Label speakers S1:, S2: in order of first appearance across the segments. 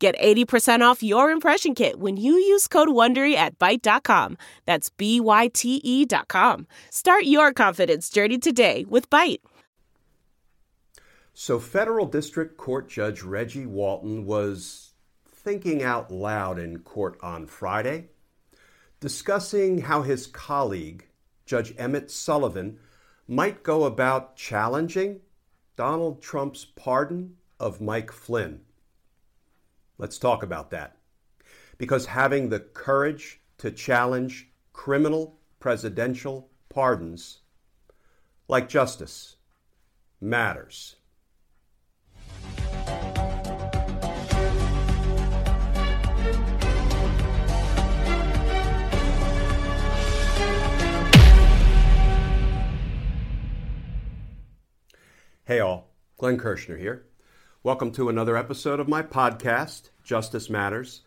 S1: Get 80% off your impression kit when you use code WONDERY at Byte.com. That's B-Y-T-E dot com. Start your confidence journey today with Byte.
S2: So federal district court judge Reggie Walton was thinking out loud in court on Friday, discussing how his colleague, Judge Emmett Sullivan, might go about challenging Donald Trump's pardon of Mike Flynn. Let's talk about that. Because having the courage to challenge criminal presidential pardons, like justice, matters. Hey all, Glenn Kirschner here. Welcome to another episode of my podcast, Justice Matters.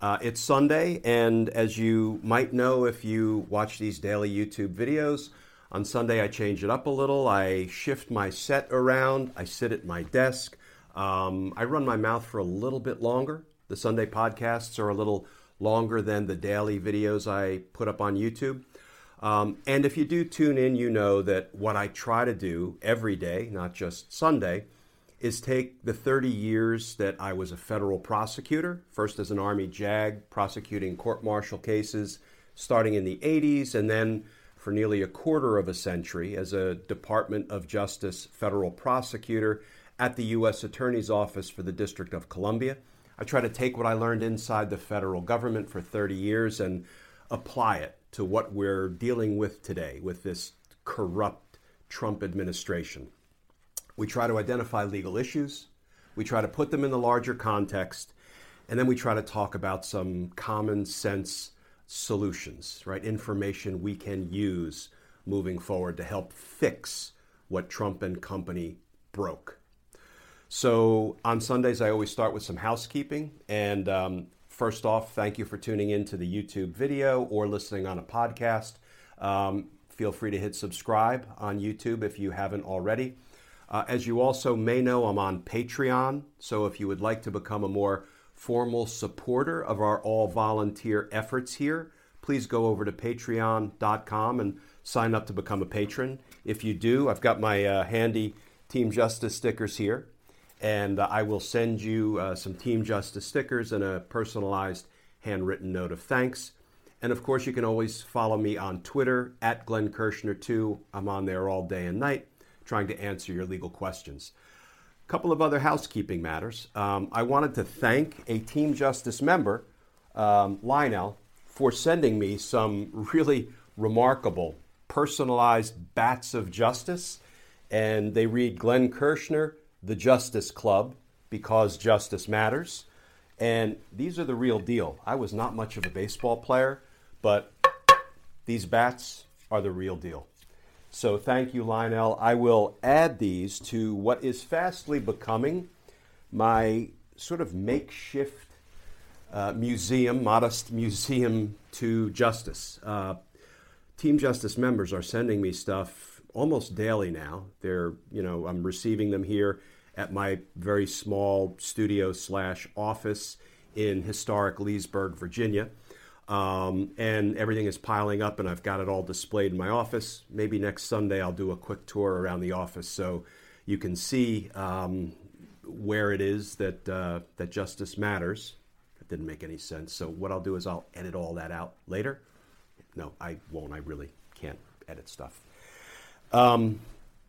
S2: Uh, it's Sunday, and as you might know if you watch these daily YouTube videos, on Sunday I change it up a little. I shift my set around, I sit at my desk, um, I run my mouth for a little bit longer. The Sunday podcasts are a little longer than the daily videos I put up on YouTube. Um, and if you do tune in, you know that what I try to do every day, not just Sunday, is take the 30 years that I was a federal prosecutor, first as an Army JAG prosecuting court martial cases starting in the 80s, and then for nearly a quarter of a century as a Department of Justice federal prosecutor at the U.S. Attorney's Office for the District of Columbia. I try to take what I learned inside the federal government for 30 years and apply it to what we're dealing with today with this corrupt Trump administration. We try to identify legal issues, we try to put them in the larger context, and then we try to talk about some common sense solutions, right? Information we can use moving forward to help fix what Trump and company broke. So on Sundays, I always start with some housekeeping. And um, first off, thank you for tuning in to the YouTube video or listening on a podcast. Um, feel free to hit subscribe on YouTube if you haven't already. Uh, as you also may know, I'm on Patreon. So if you would like to become a more formal supporter of our all volunteer efforts here, please go over to patreon.com and sign up to become a patron. If you do, I've got my uh, handy Team Justice stickers here, and uh, I will send you uh, some Team Justice stickers and a personalized handwritten note of thanks. And of course, you can always follow me on Twitter at Glenn Kirschner2. I'm on there all day and night trying to answer your legal questions. A couple of other housekeeping matters. Um, I wanted to thank a Team Justice member, um, Lionel, for sending me some really remarkable personalized bats of justice. And they read Glenn Kirschner, The Justice Club, because justice matters. And these are the real deal. I was not much of a baseball player, but these bats are the real deal. So thank you, Lionel. I will add these to what is fastly becoming my sort of makeshift uh, museum, modest museum to justice. Uh, Team Justice members are sending me stuff almost daily now. They're, you know, I'm receiving them here at my very small studio slash office in historic Leesburg, Virginia. Um, and everything is piling up, and I've got it all displayed in my office. Maybe next Sunday I'll do a quick tour around the office so you can see um, where it is that uh, that justice matters. That didn't make any sense. So what I'll do is I'll edit all that out later. No, I won't. I really can't edit stuff. Um,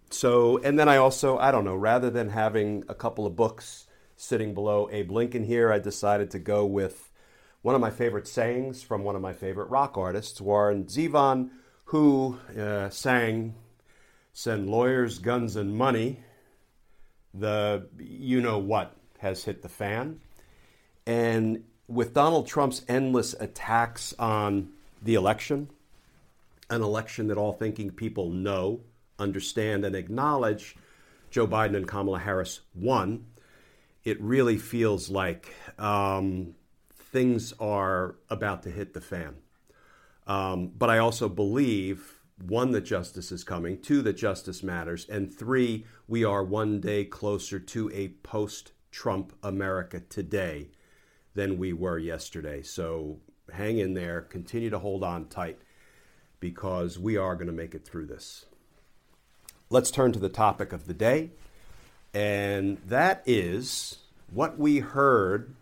S2: so, and then I also, I don't know, rather than having a couple of books sitting below Abe Lincoln here, I decided to go with one of my favorite sayings from one of my favorite rock artists, Warren Zevon, who uh, sang, Send lawyers, guns, and money. The you know what has hit the fan. And with Donald Trump's endless attacks on the election, an election that all thinking people know, understand, and acknowledge Joe Biden and Kamala Harris won, it really feels like um, things are about to hit the fan. Um, but I also believe one, that justice is coming, two, that justice matters, and three, we are one day closer to a post Trump America today than we were yesterday. So hang in there, continue to hold on tight, because we are going to make it through this. Let's turn to the topic of the day, and that is what we heard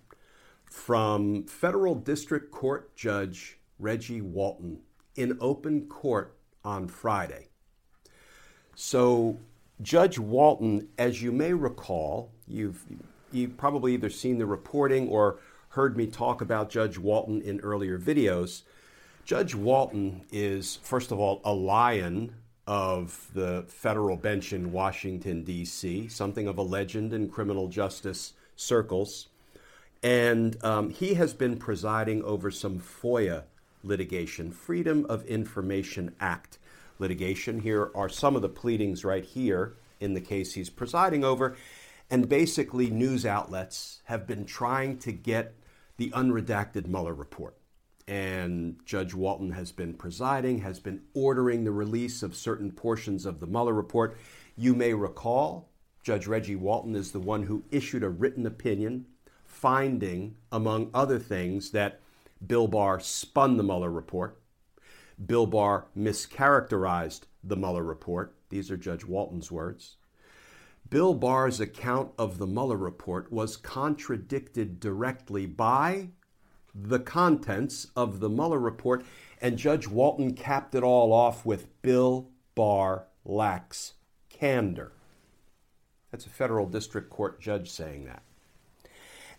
S2: from Federal District Court Judge Reggie Walton in open court on Friday. So, Judge Walton, as you may recall, you've you've probably either seen the reporting or heard me talk about Judge Walton in earlier videos. Judge Walton is, first of all, a lion of the federal bench in Washington, D.C., something of a legend in criminal justice circles. And um, he has been presiding over some FOIA litigation, Freedom of Information Act litigation. Here are some of the pleadings right here in the case he's presiding over. And basically, news outlets have been trying to get the unredacted Mueller report. And Judge Walton has been presiding, has been ordering the release of certain portions of the Mueller report. You may recall Judge Reggie Walton is the one who issued a written opinion finding, among other things, that Bill Barr spun the Mueller report. Bill Barr mischaracterized the Mueller report. These are Judge Walton's words. Bill Barr's account of the Mueller report was contradicted directly by the contents of the Mueller report, and Judge Walton capped it all off with Bill Barr lacks candor. That's a federal district court judge saying that.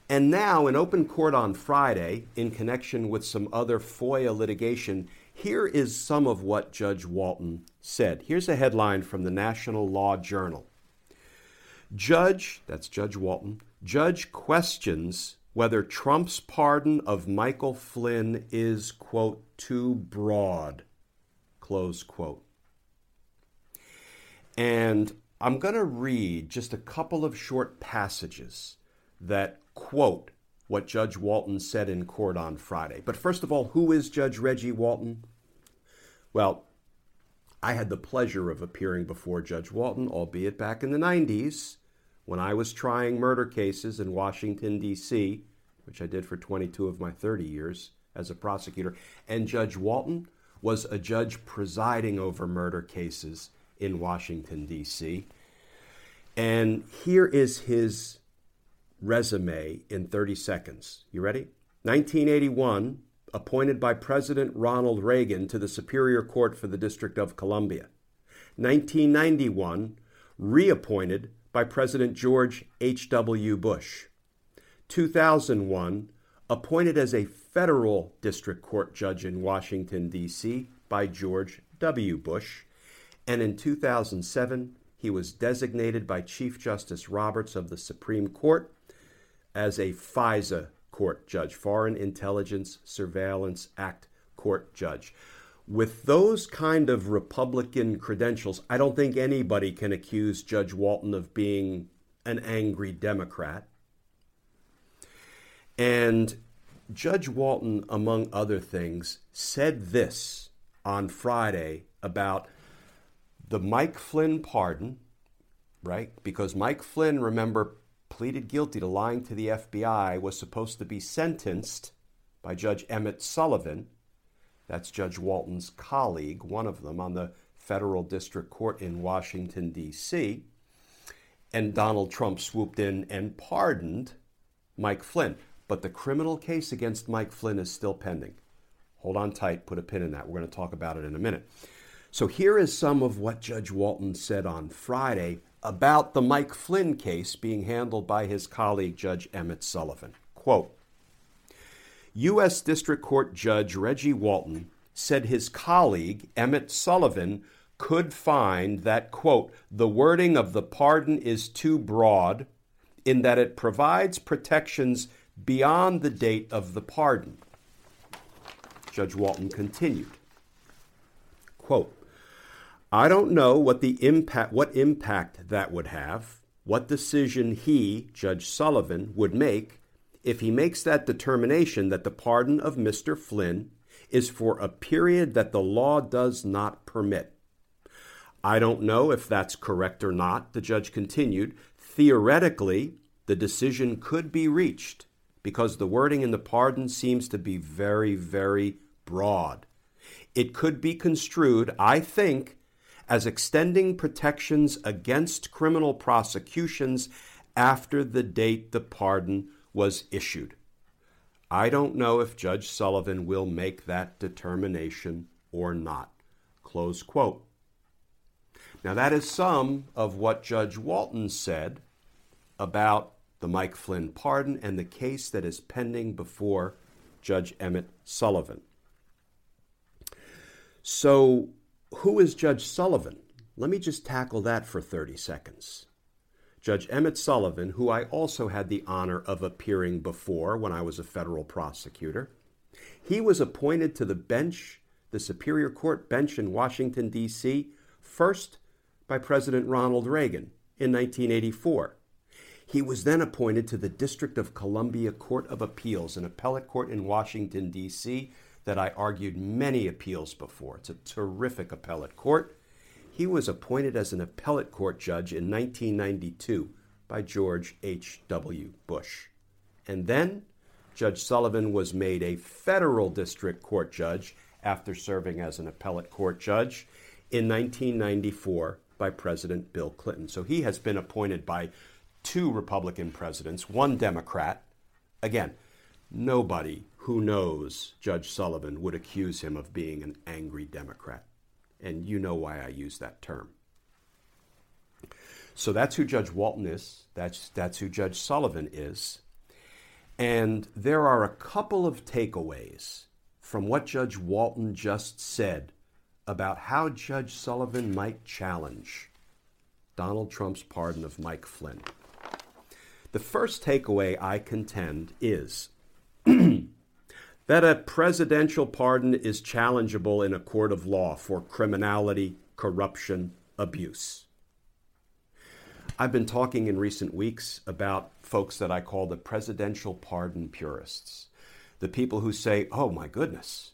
S2: And now, in open court on Friday, in connection with some other FOIA litigation, here is some of what Judge Walton said. Here's a headline from the National Law Journal Judge, that's Judge Walton, Judge questions whether Trump's pardon of Michael Flynn is, quote, too broad, close quote. And I'm going to read just a couple of short passages that quote what Judge Walton said in court on Friday. But first of all, who is Judge Reggie Walton? Well, I had the pleasure of appearing before Judge Walton, albeit back in the 90s, when I was trying murder cases in Washington, D.C., which I did for 22 of my 30 years as a prosecutor. And Judge Walton was a judge presiding over murder cases in Washington, D.C. And here is his resume in 30 seconds. You ready? 1981, appointed by President Ronald Reagan to the Superior Court for the District of Columbia. 1991, reappointed by President George H.W. Bush. 2001, appointed as a federal district court judge in Washington, D.C. by George W. Bush. And in 2007, he was designated by Chief Justice Roberts of the Supreme Court as a FISA court judge, Foreign Intelligence Surveillance Act court judge. With those kind of Republican credentials, I don't think anybody can accuse Judge Walton of being an angry Democrat. And Judge Walton, among other things, said this on Friday about the Mike Flynn pardon, right? Because Mike Flynn, remember, pleaded guilty to lying to the FBI, was supposed to be sentenced by Judge Emmett Sullivan. That's Judge Walton's colleague, one of them on the federal district court in Washington, D.C. And Donald Trump swooped in and pardoned Mike Flynn. But the criminal case against Mike Flynn is still pending. Hold on tight, put a pin in that. We're going to talk about it in a minute. So here is some of what Judge Walton said on Friday about the Mike Flynn case being handled by his colleague, Judge Emmett Sullivan. Quote U.S. District Court Judge Reggie Walton said his colleague, Emmett Sullivan, could find that, quote, the wording of the pardon is too broad in that it provides protections beyond the date of the pardon. Judge Walton continued, quote, I don't know what the impact what impact that would have, what decision he, Judge Sullivan, would make if he makes that determination that the pardon of Mr. Flynn is for a period that the law does not permit. I don't know if that's correct or not, the judge continued. Theoretically, the decision could be reached because the wording in the pardon seems to be very, very broad. It could be construed, I think, as extending protections against criminal prosecutions after the date the pardon was issued. I don't know if Judge Sullivan will make that determination or not. Close quote. Now, that is some of what Judge Walton said about the Mike Flynn pardon and the case that is pending before Judge Emmett Sullivan. So, who is Judge Sullivan? Let me just tackle that for 30 seconds. Judge Emmett Sullivan, who I also had the honor of appearing before when I was a federal prosecutor, he was appointed to the bench, the Superior Court bench in Washington, D.C., first by President Ronald Reagan in 1984. He was then appointed to the District of Columbia Court of Appeals, an appellate court in Washington, D.C., that I argued many appeals before. It's a terrific appellate court. He was appointed as an appellate court judge in 1992 by George H.W. Bush. And then Judge Sullivan was made a federal district court judge after serving as an appellate court judge in 1994 by President Bill Clinton. So he has been appointed by two Republican presidents, one Democrat. Again, nobody who knows Judge Sullivan would accuse him of being an angry Democrat. And you know why I use that term. So that's who Judge Walton is. That's, that's who Judge Sullivan is. And there are a couple of takeaways from what Judge Walton just said about how Judge Sullivan might challenge Donald Trump's pardon of Mike Flynn. The first takeaway I contend is that a presidential pardon is challengeable in a court of law for criminality, corruption, abuse. I've been talking in recent weeks about folks that I call the presidential pardon purists. The people who say, oh my goodness,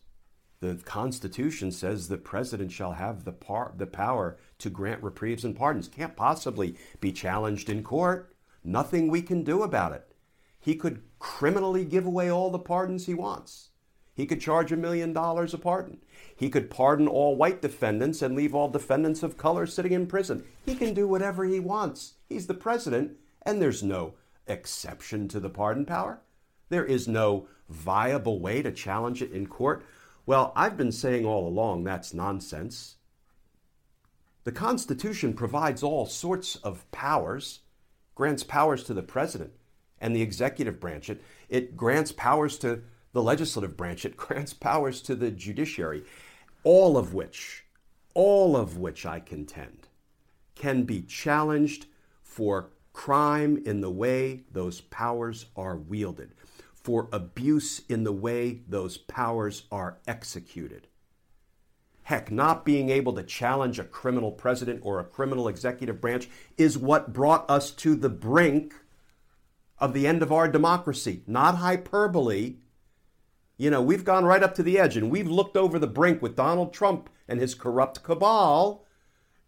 S2: the Constitution says the president shall have the, par- the power to grant reprieves and pardons. Can't possibly be challenged in court. Nothing we can do about it. He could criminally give away all the pardons he wants. He could charge a million dollars a pardon. He could pardon all white defendants and leave all defendants of color sitting in prison. He can do whatever he wants. He's the president, and there's no exception to the pardon power. There is no viable way to challenge it in court. Well, I've been saying all along that's nonsense. The Constitution provides all sorts of powers grants powers to the president and the executive branch. It, it grants powers to the legislative branch. It grants powers to the judiciary, all of which, all of which I contend can be challenged for crime in the way those powers are wielded, for abuse in the way those powers are executed. Heck, not being able to challenge a criminal president or a criminal executive branch is what brought us to the brink of the end of our democracy. Not hyperbole. You know, we've gone right up to the edge and we've looked over the brink with Donald Trump and his corrupt cabal.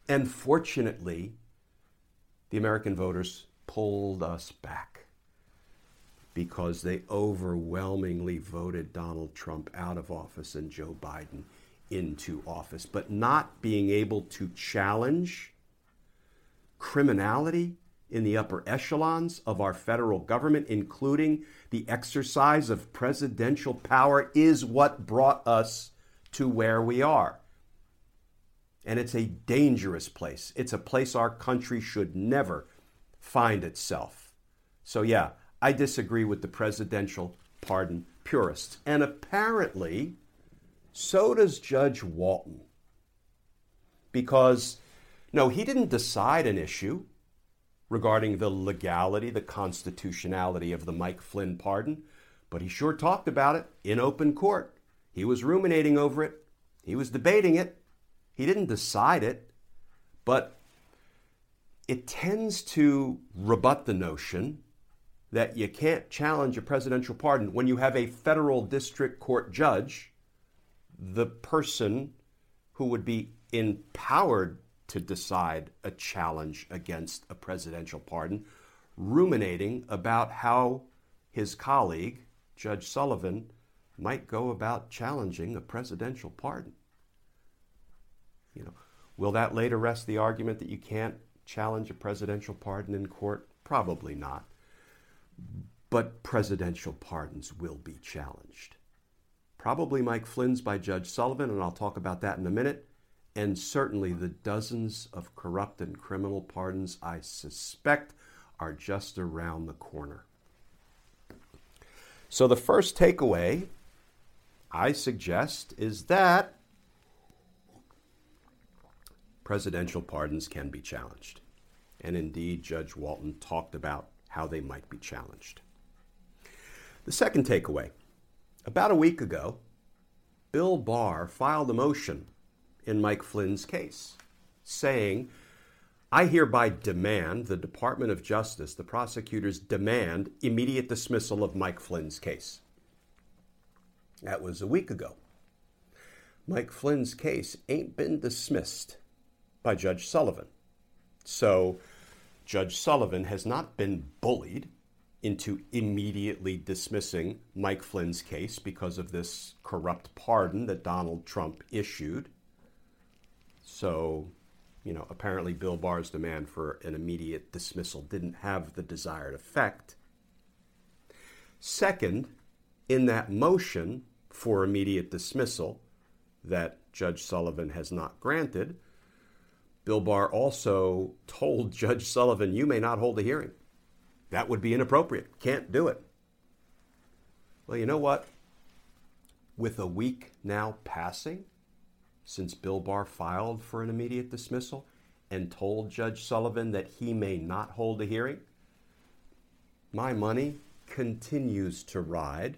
S2: And fortunately, the American voters pulled us back because they overwhelmingly voted Donald Trump out of office and Joe Biden into office, but not being able to challenge criminality in the upper echelons of our federal government, including the exercise of presidential power, is what brought us to where we are. And it's a dangerous place. It's a place our country should never find itself. So, yeah, I disagree with the presidential pardon purists. And apparently, so does Judge Walton. Because, no, he didn't decide an issue. Regarding the legality, the constitutionality of the Mike Flynn pardon, but he sure talked about it in open court. He was ruminating over it, he was debating it. He didn't decide it, but it tends to rebut the notion that you can't challenge a presidential pardon when you have a federal district court judge, the person who would be empowered to decide a challenge against a presidential pardon, ruminating about how his colleague, Judge Sullivan, might go about challenging a presidential pardon. You know, will that later rest the argument that you can't challenge a presidential pardon in court? Probably not. But presidential pardons will be challenged. Probably Mike Flynn's by Judge Sullivan, and I'll talk about that in a minute and certainly the dozens of corrupt and criminal pardons I suspect are just around the corner. So, the first takeaway I suggest is that presidential pardons can be challenged. And indeed, Judge Walton talked about how they might be challenged. The second takeaway about a week ago, Bill Barr filed a motion in Mike Flynn's case, saying, I hereby demand the Department of Justice, the prosecutors demand immediate dismissal of Mike Flynn's case. That was a week ago. Mike Flynn's case ain't been dismissed by Judge Sullivan. So, Judge Sullivan has not been bullied into immediately dismissing Mike Flynn's case because of this corrupt pardon that Donald Trump issued. So, you know, apparently Bill Barr's demand for an immediate dismissal didn't have the desired effect. Second, in that motion for immediate dismissal that Judge Sullivan has not granted, Bill Barr also told Judge Sullivan, you may not hold a hearing. That would be inappropriate. Can't do it. Well, you know what? With a week now passing, since Bill Barr filed for an immediate dismissal and told Judge Sullivan that he may not hold a hearing, my money continues to ride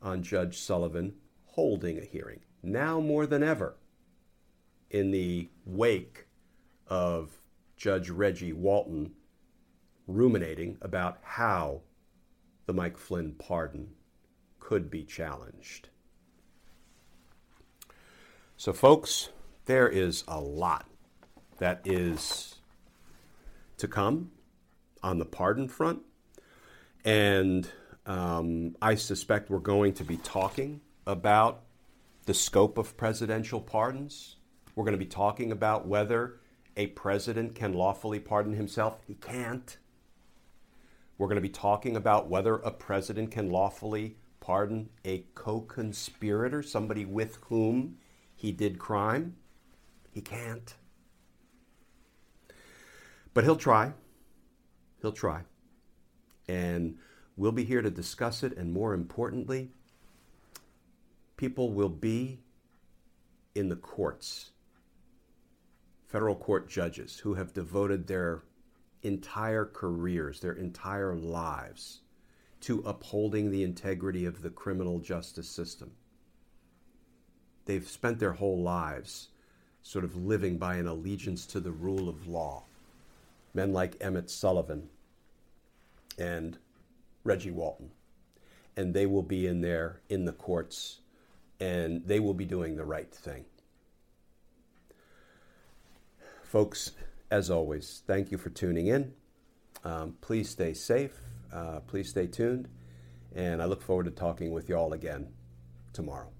S2: on Judge Sullivan holding a hearing, now more than ever, in the wake of Judge Reggie Walton ruminating about how the Mike Flynn pardon could be challenged. So, folks, there is a lot that is to come on the pardon front. And um, I suspect we're going to be talking about the scope of presidential pardons. We're going to be talking about whether a president can lawfully pardon himself. He can't. We're going to be talking about whether a president can lawfully pardon a co conspirator, somebody with whom he did crime. He can't. But he'll try. He'll try. And we'll be here to discuss it. And more importantly, people will be in the courts, federal court judges who have devoted their entire careers, their entire lives to upholding the integrity of the criminal justice system they've spent their whole lives sort of living by an allegiance to the rule of law. Men like Emmett Sullivan and Reggie Walton. And they will be in there in the courts and they will be doing the right thing. Folks, as always, thank you for tuning in. Um, please stay safe. Uh, please stay tuned. And I look forward to talking with you all again tomorrow.